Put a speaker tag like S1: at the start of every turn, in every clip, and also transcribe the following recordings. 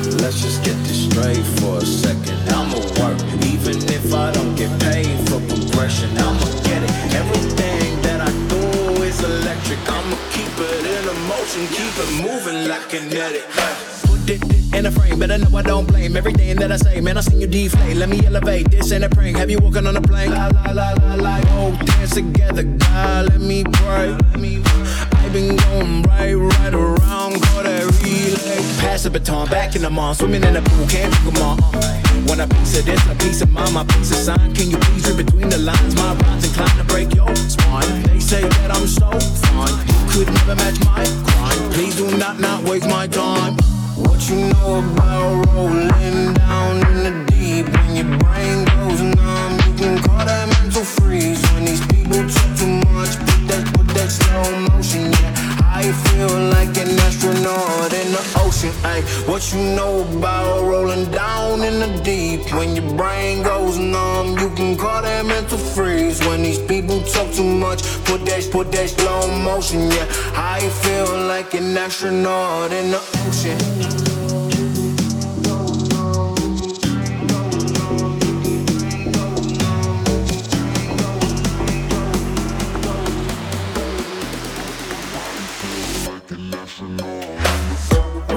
S1: Let's just get this straight for a second. I'ma work, even if I don't get paid for progression. I'ma get it. Everything that I do is electric. I'ma keep it in a motion, keep it moving like kinetic. Put it in a frame, better know I don't blame everything that I say. Man, I seen you deflate. Let me elevate. This ain't a prank. Have you walking on a plane? La la la la la. Oh, dance together, God. Let me pray. Let me. I've been going right, right around. Call that relay. Pass the baton, back in the mall. Swimming in the pool, can't drink them all. Want a piece of this, a piece of mine, my piece of sign. Can you please read between the lines? My rhymes inclined to break your spine. They say that I'm so fine. You could never match my grind. Please do not, not waste my time.
S2: What you know about rolling down in the deep? When your brain goes numb, you can call that mental freeze. When these people talk too much, that slow motion, yeah. I feel like an astronaut in the ocean, ayy. What you know about rolling down in the deep? When your brain goes numb, you can call that mental freeze. When these people talk too much, put that, put that slow motion, yeah. I feel like an astronaut in the ocean.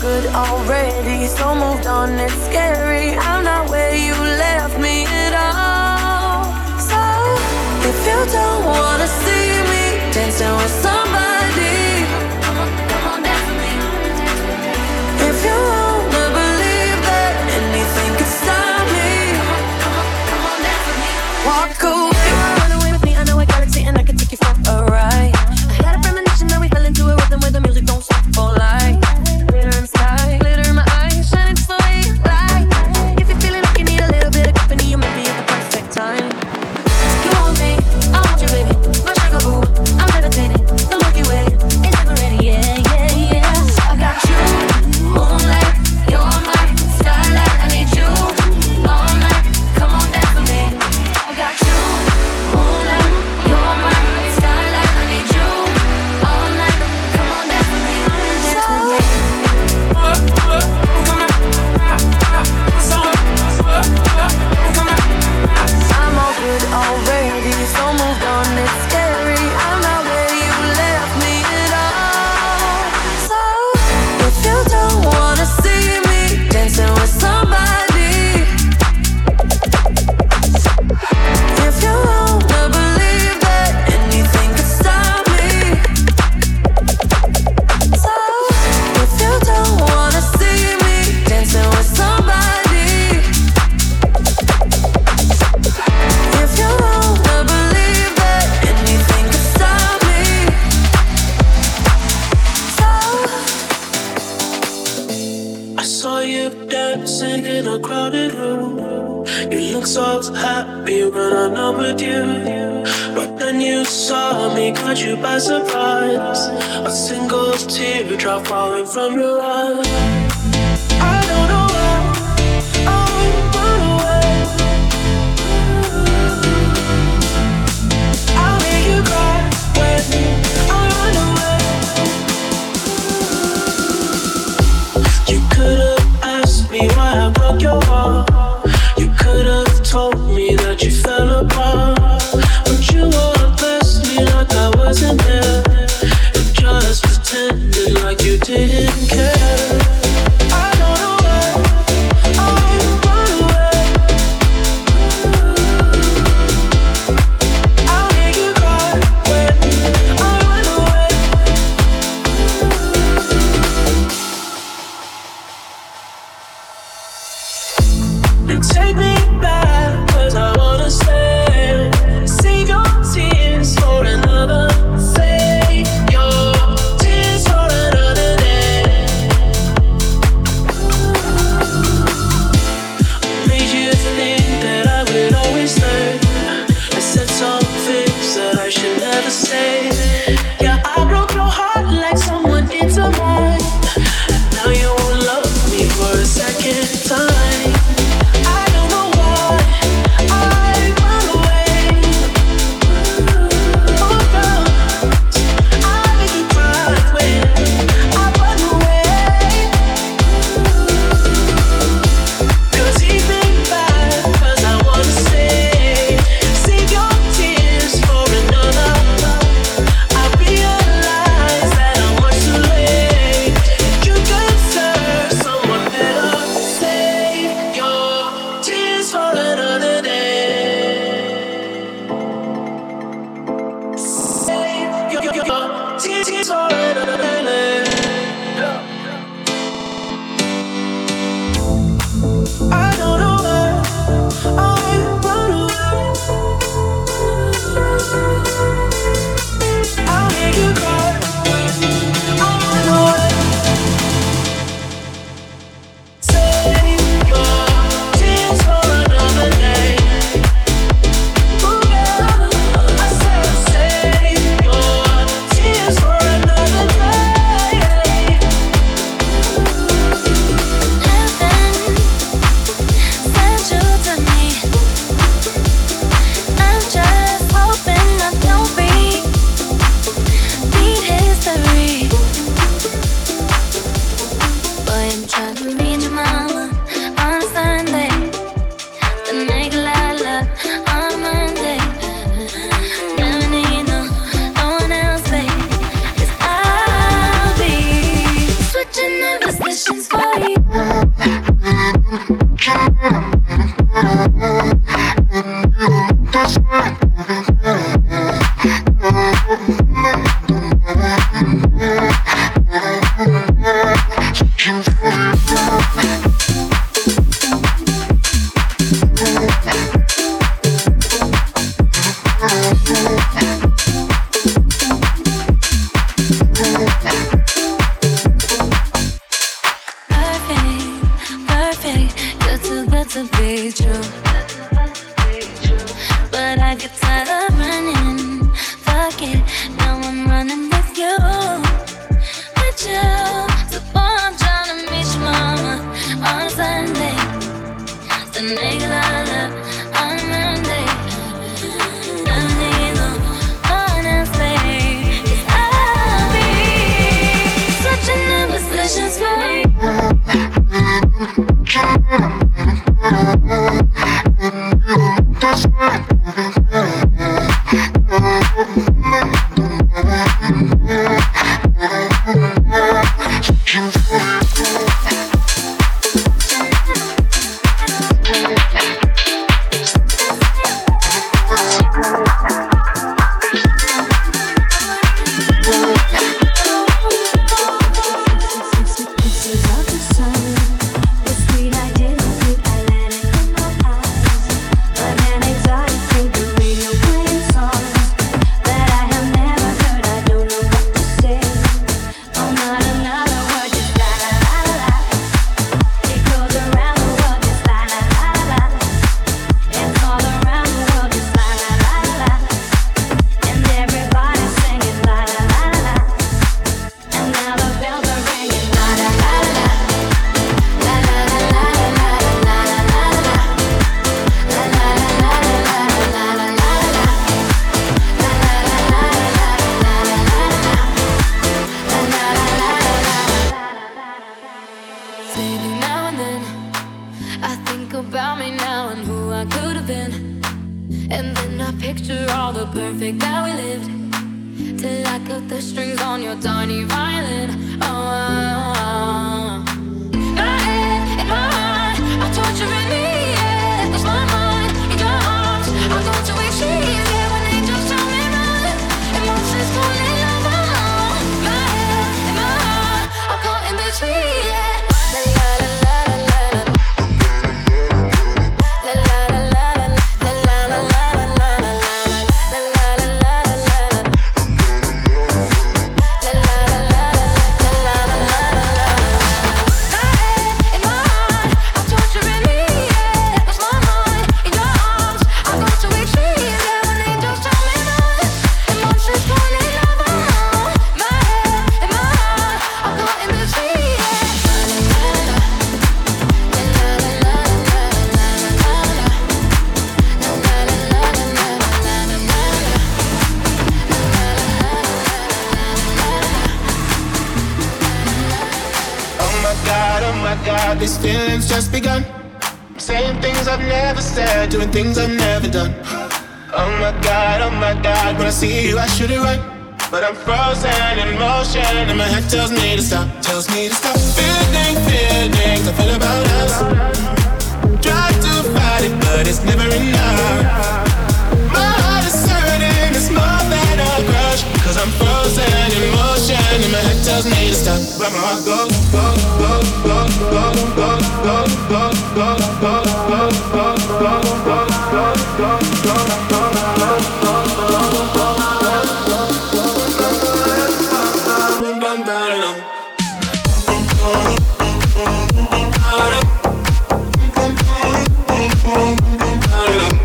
S3: good
S4: already. So moved on, it's scary. I'm not where you left me at all. So if you don't wanna see me dancing with someone. like you didn't care.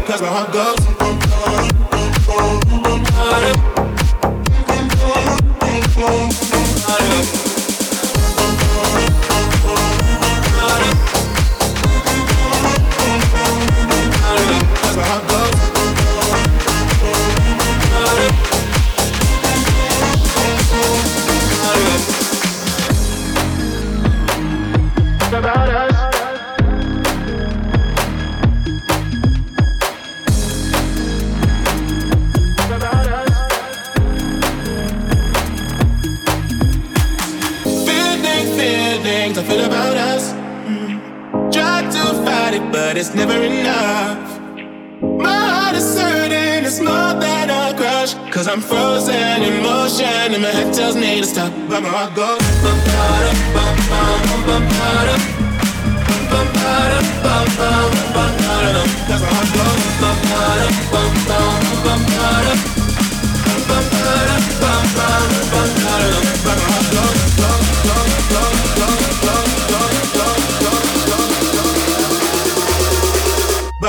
S4: Cause my heart goes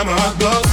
S4: I'm a hot dog.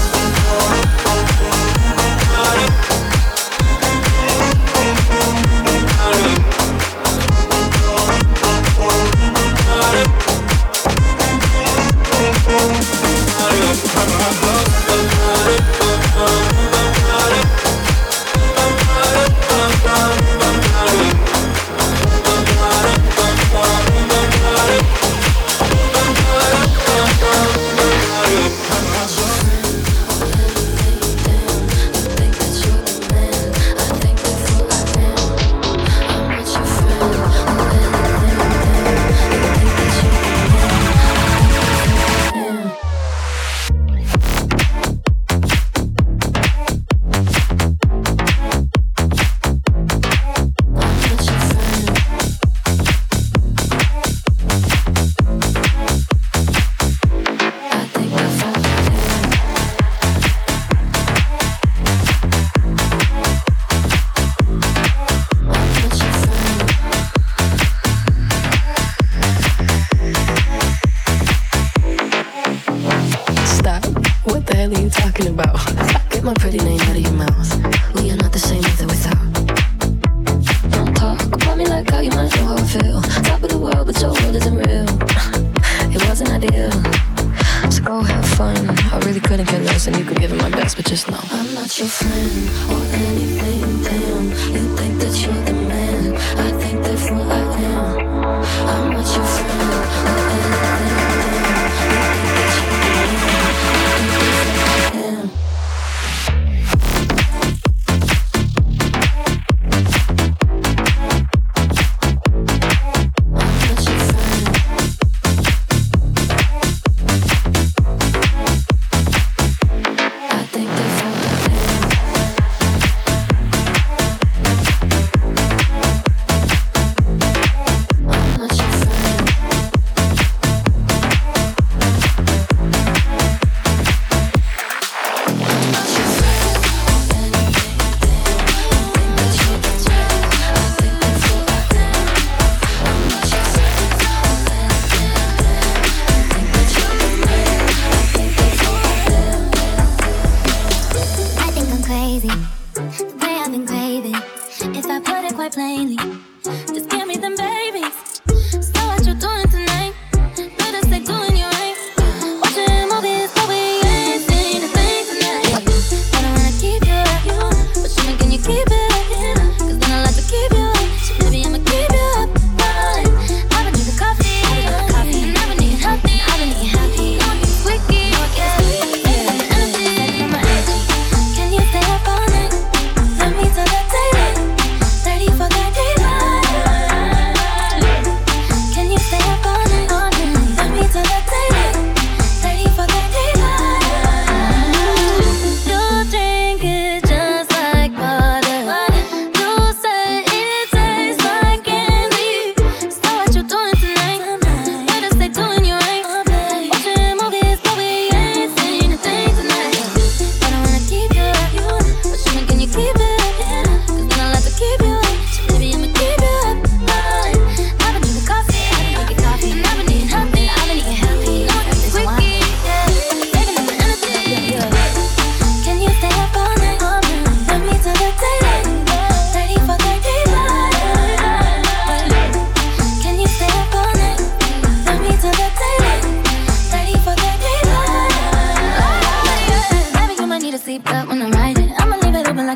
S4: deal. So go have fun. I really couldn't care less, and you could give it my best, but just know I'm not your friend or anything. Damn, you think that you're the man.
S5: I think that's what I am. I'm not your friend.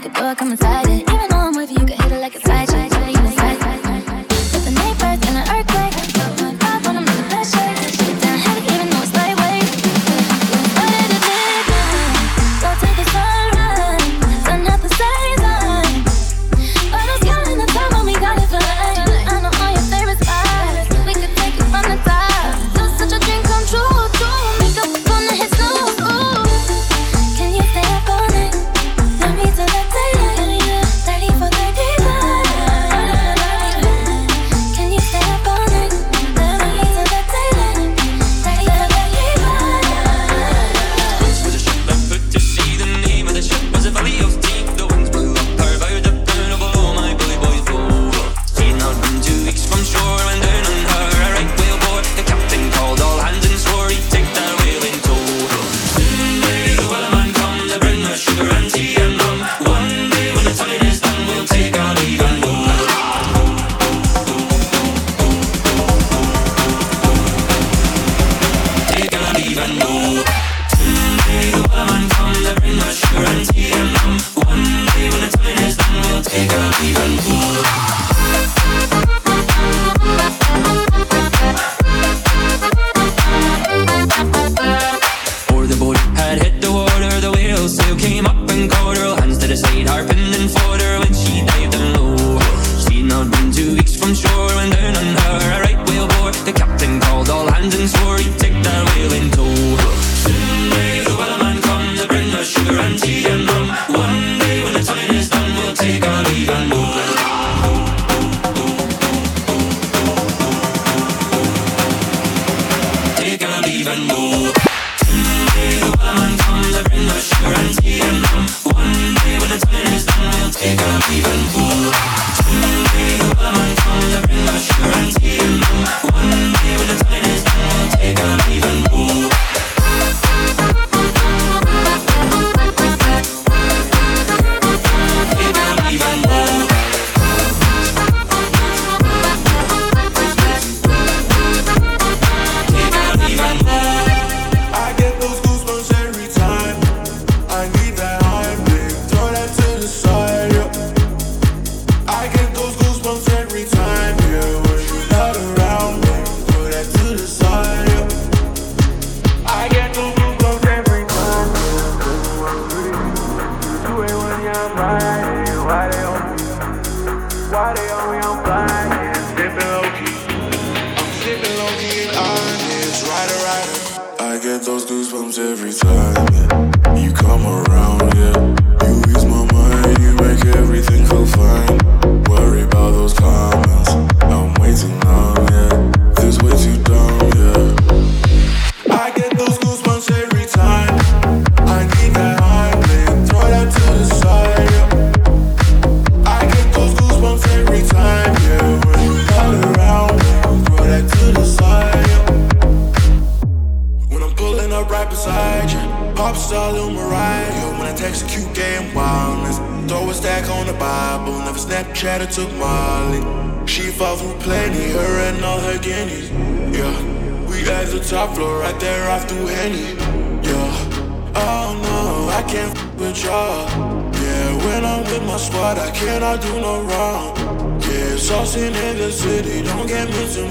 S5: pocketbook, I'm inside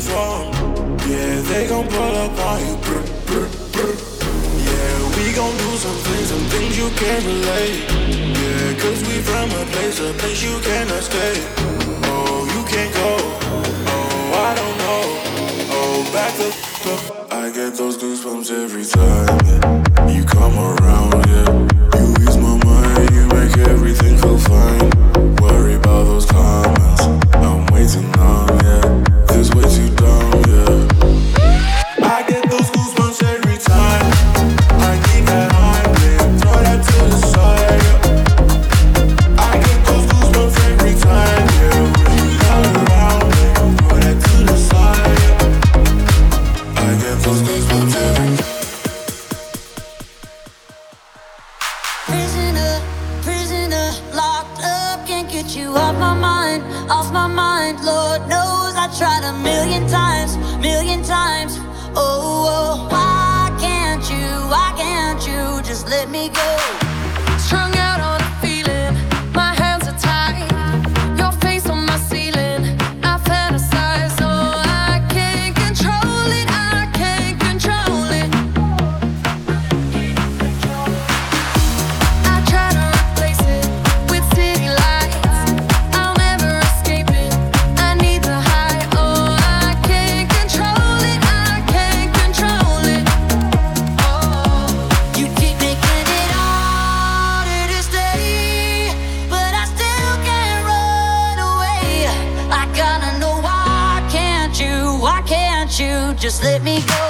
S5: let me go. Strung up on you. Brr, brr,
S1: brr. Yeah, we gon' do some things, some things you can't relate. Yeah, cause we from
S6: a place, a place you cannot stay. Oh, you can't go. Oh, I don't
S7: know. Oh, back the. I get those goosebumps every hands
S4: just let me go.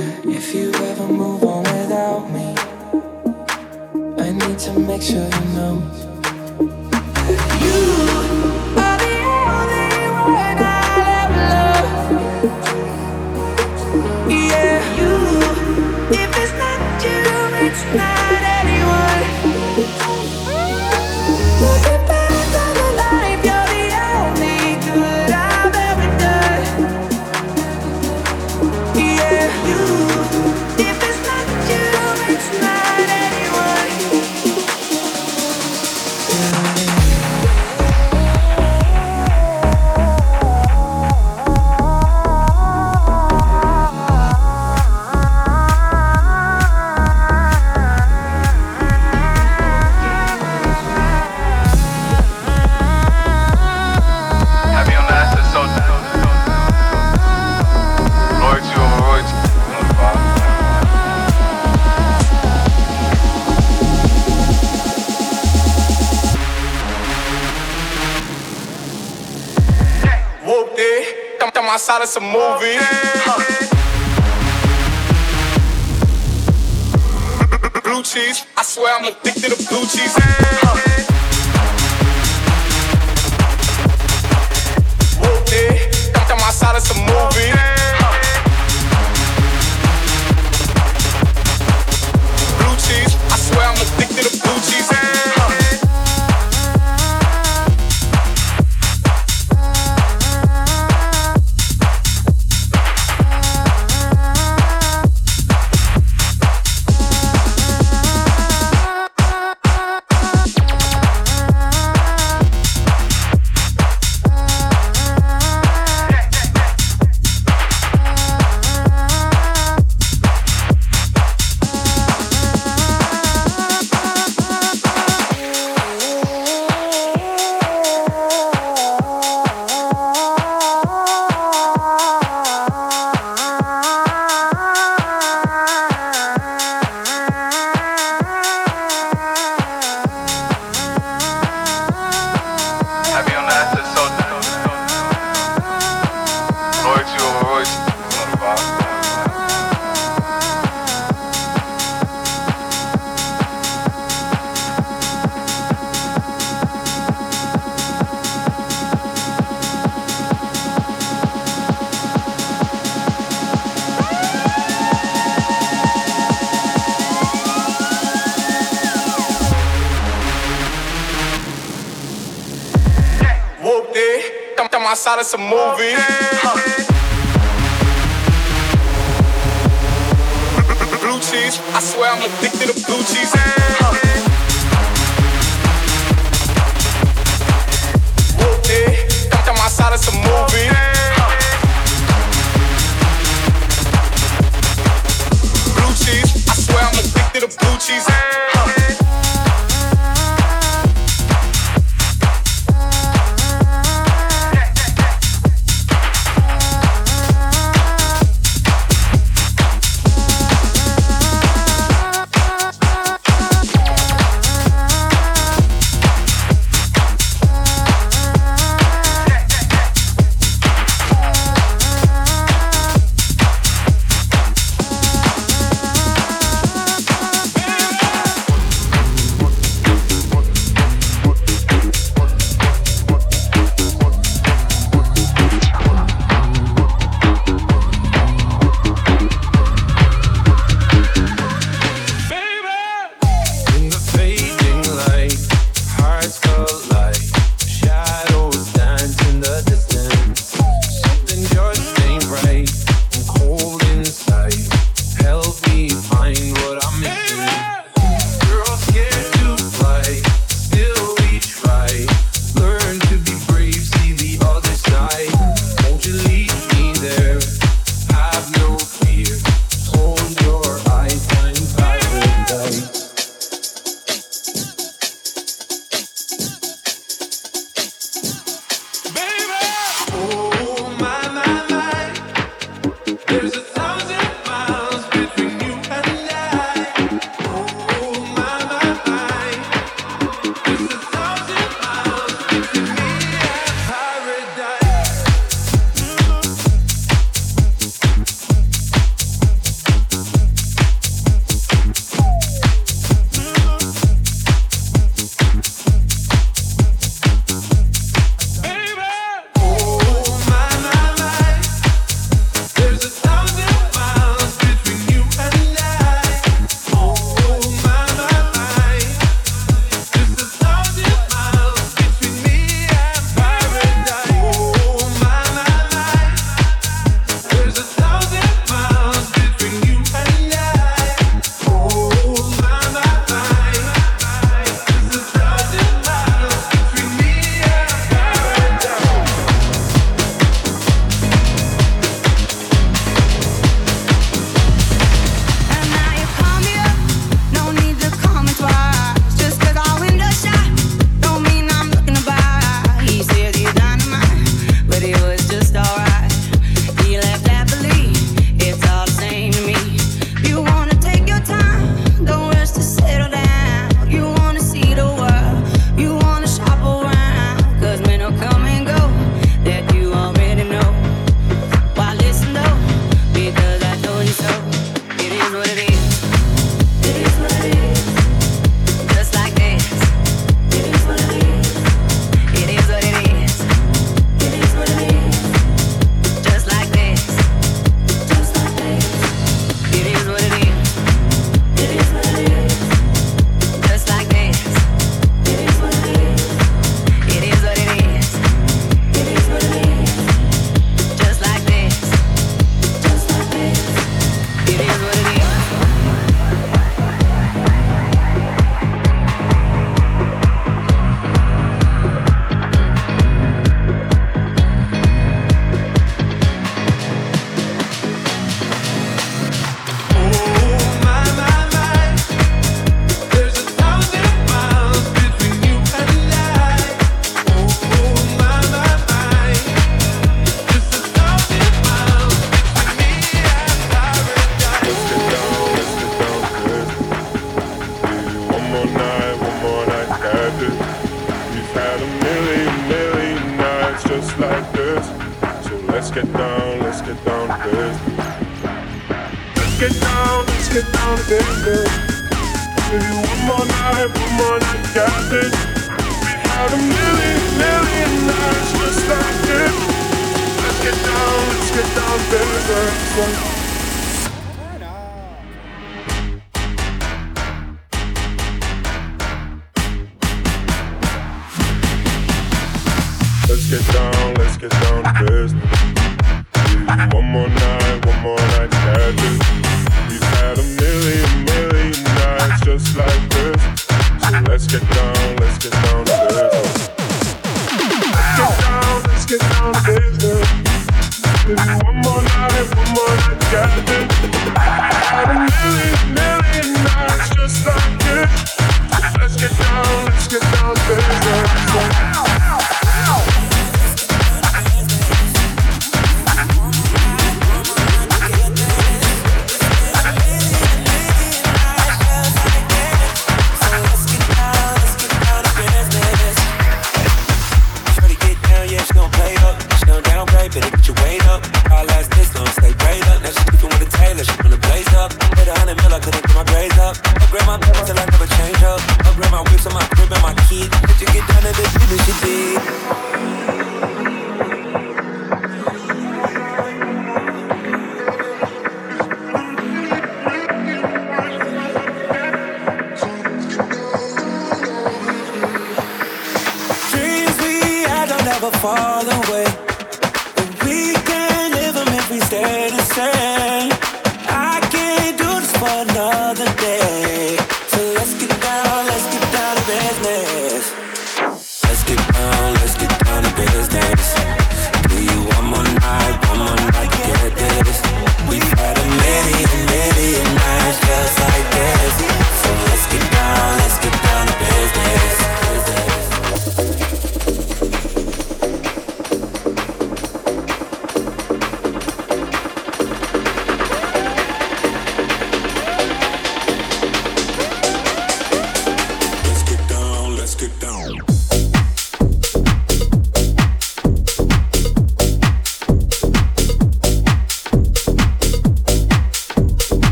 S8: If you ever move on without me, I need to make sure you know. Outside of some movie. Blue cheese, I swear I'm addicted to blue cheese. Whooped outside of some movie. Blue cheese, I swear I'm addicted to blue cheese.
S9: Whooped One more night, one more night, got
S10: it. I've been living.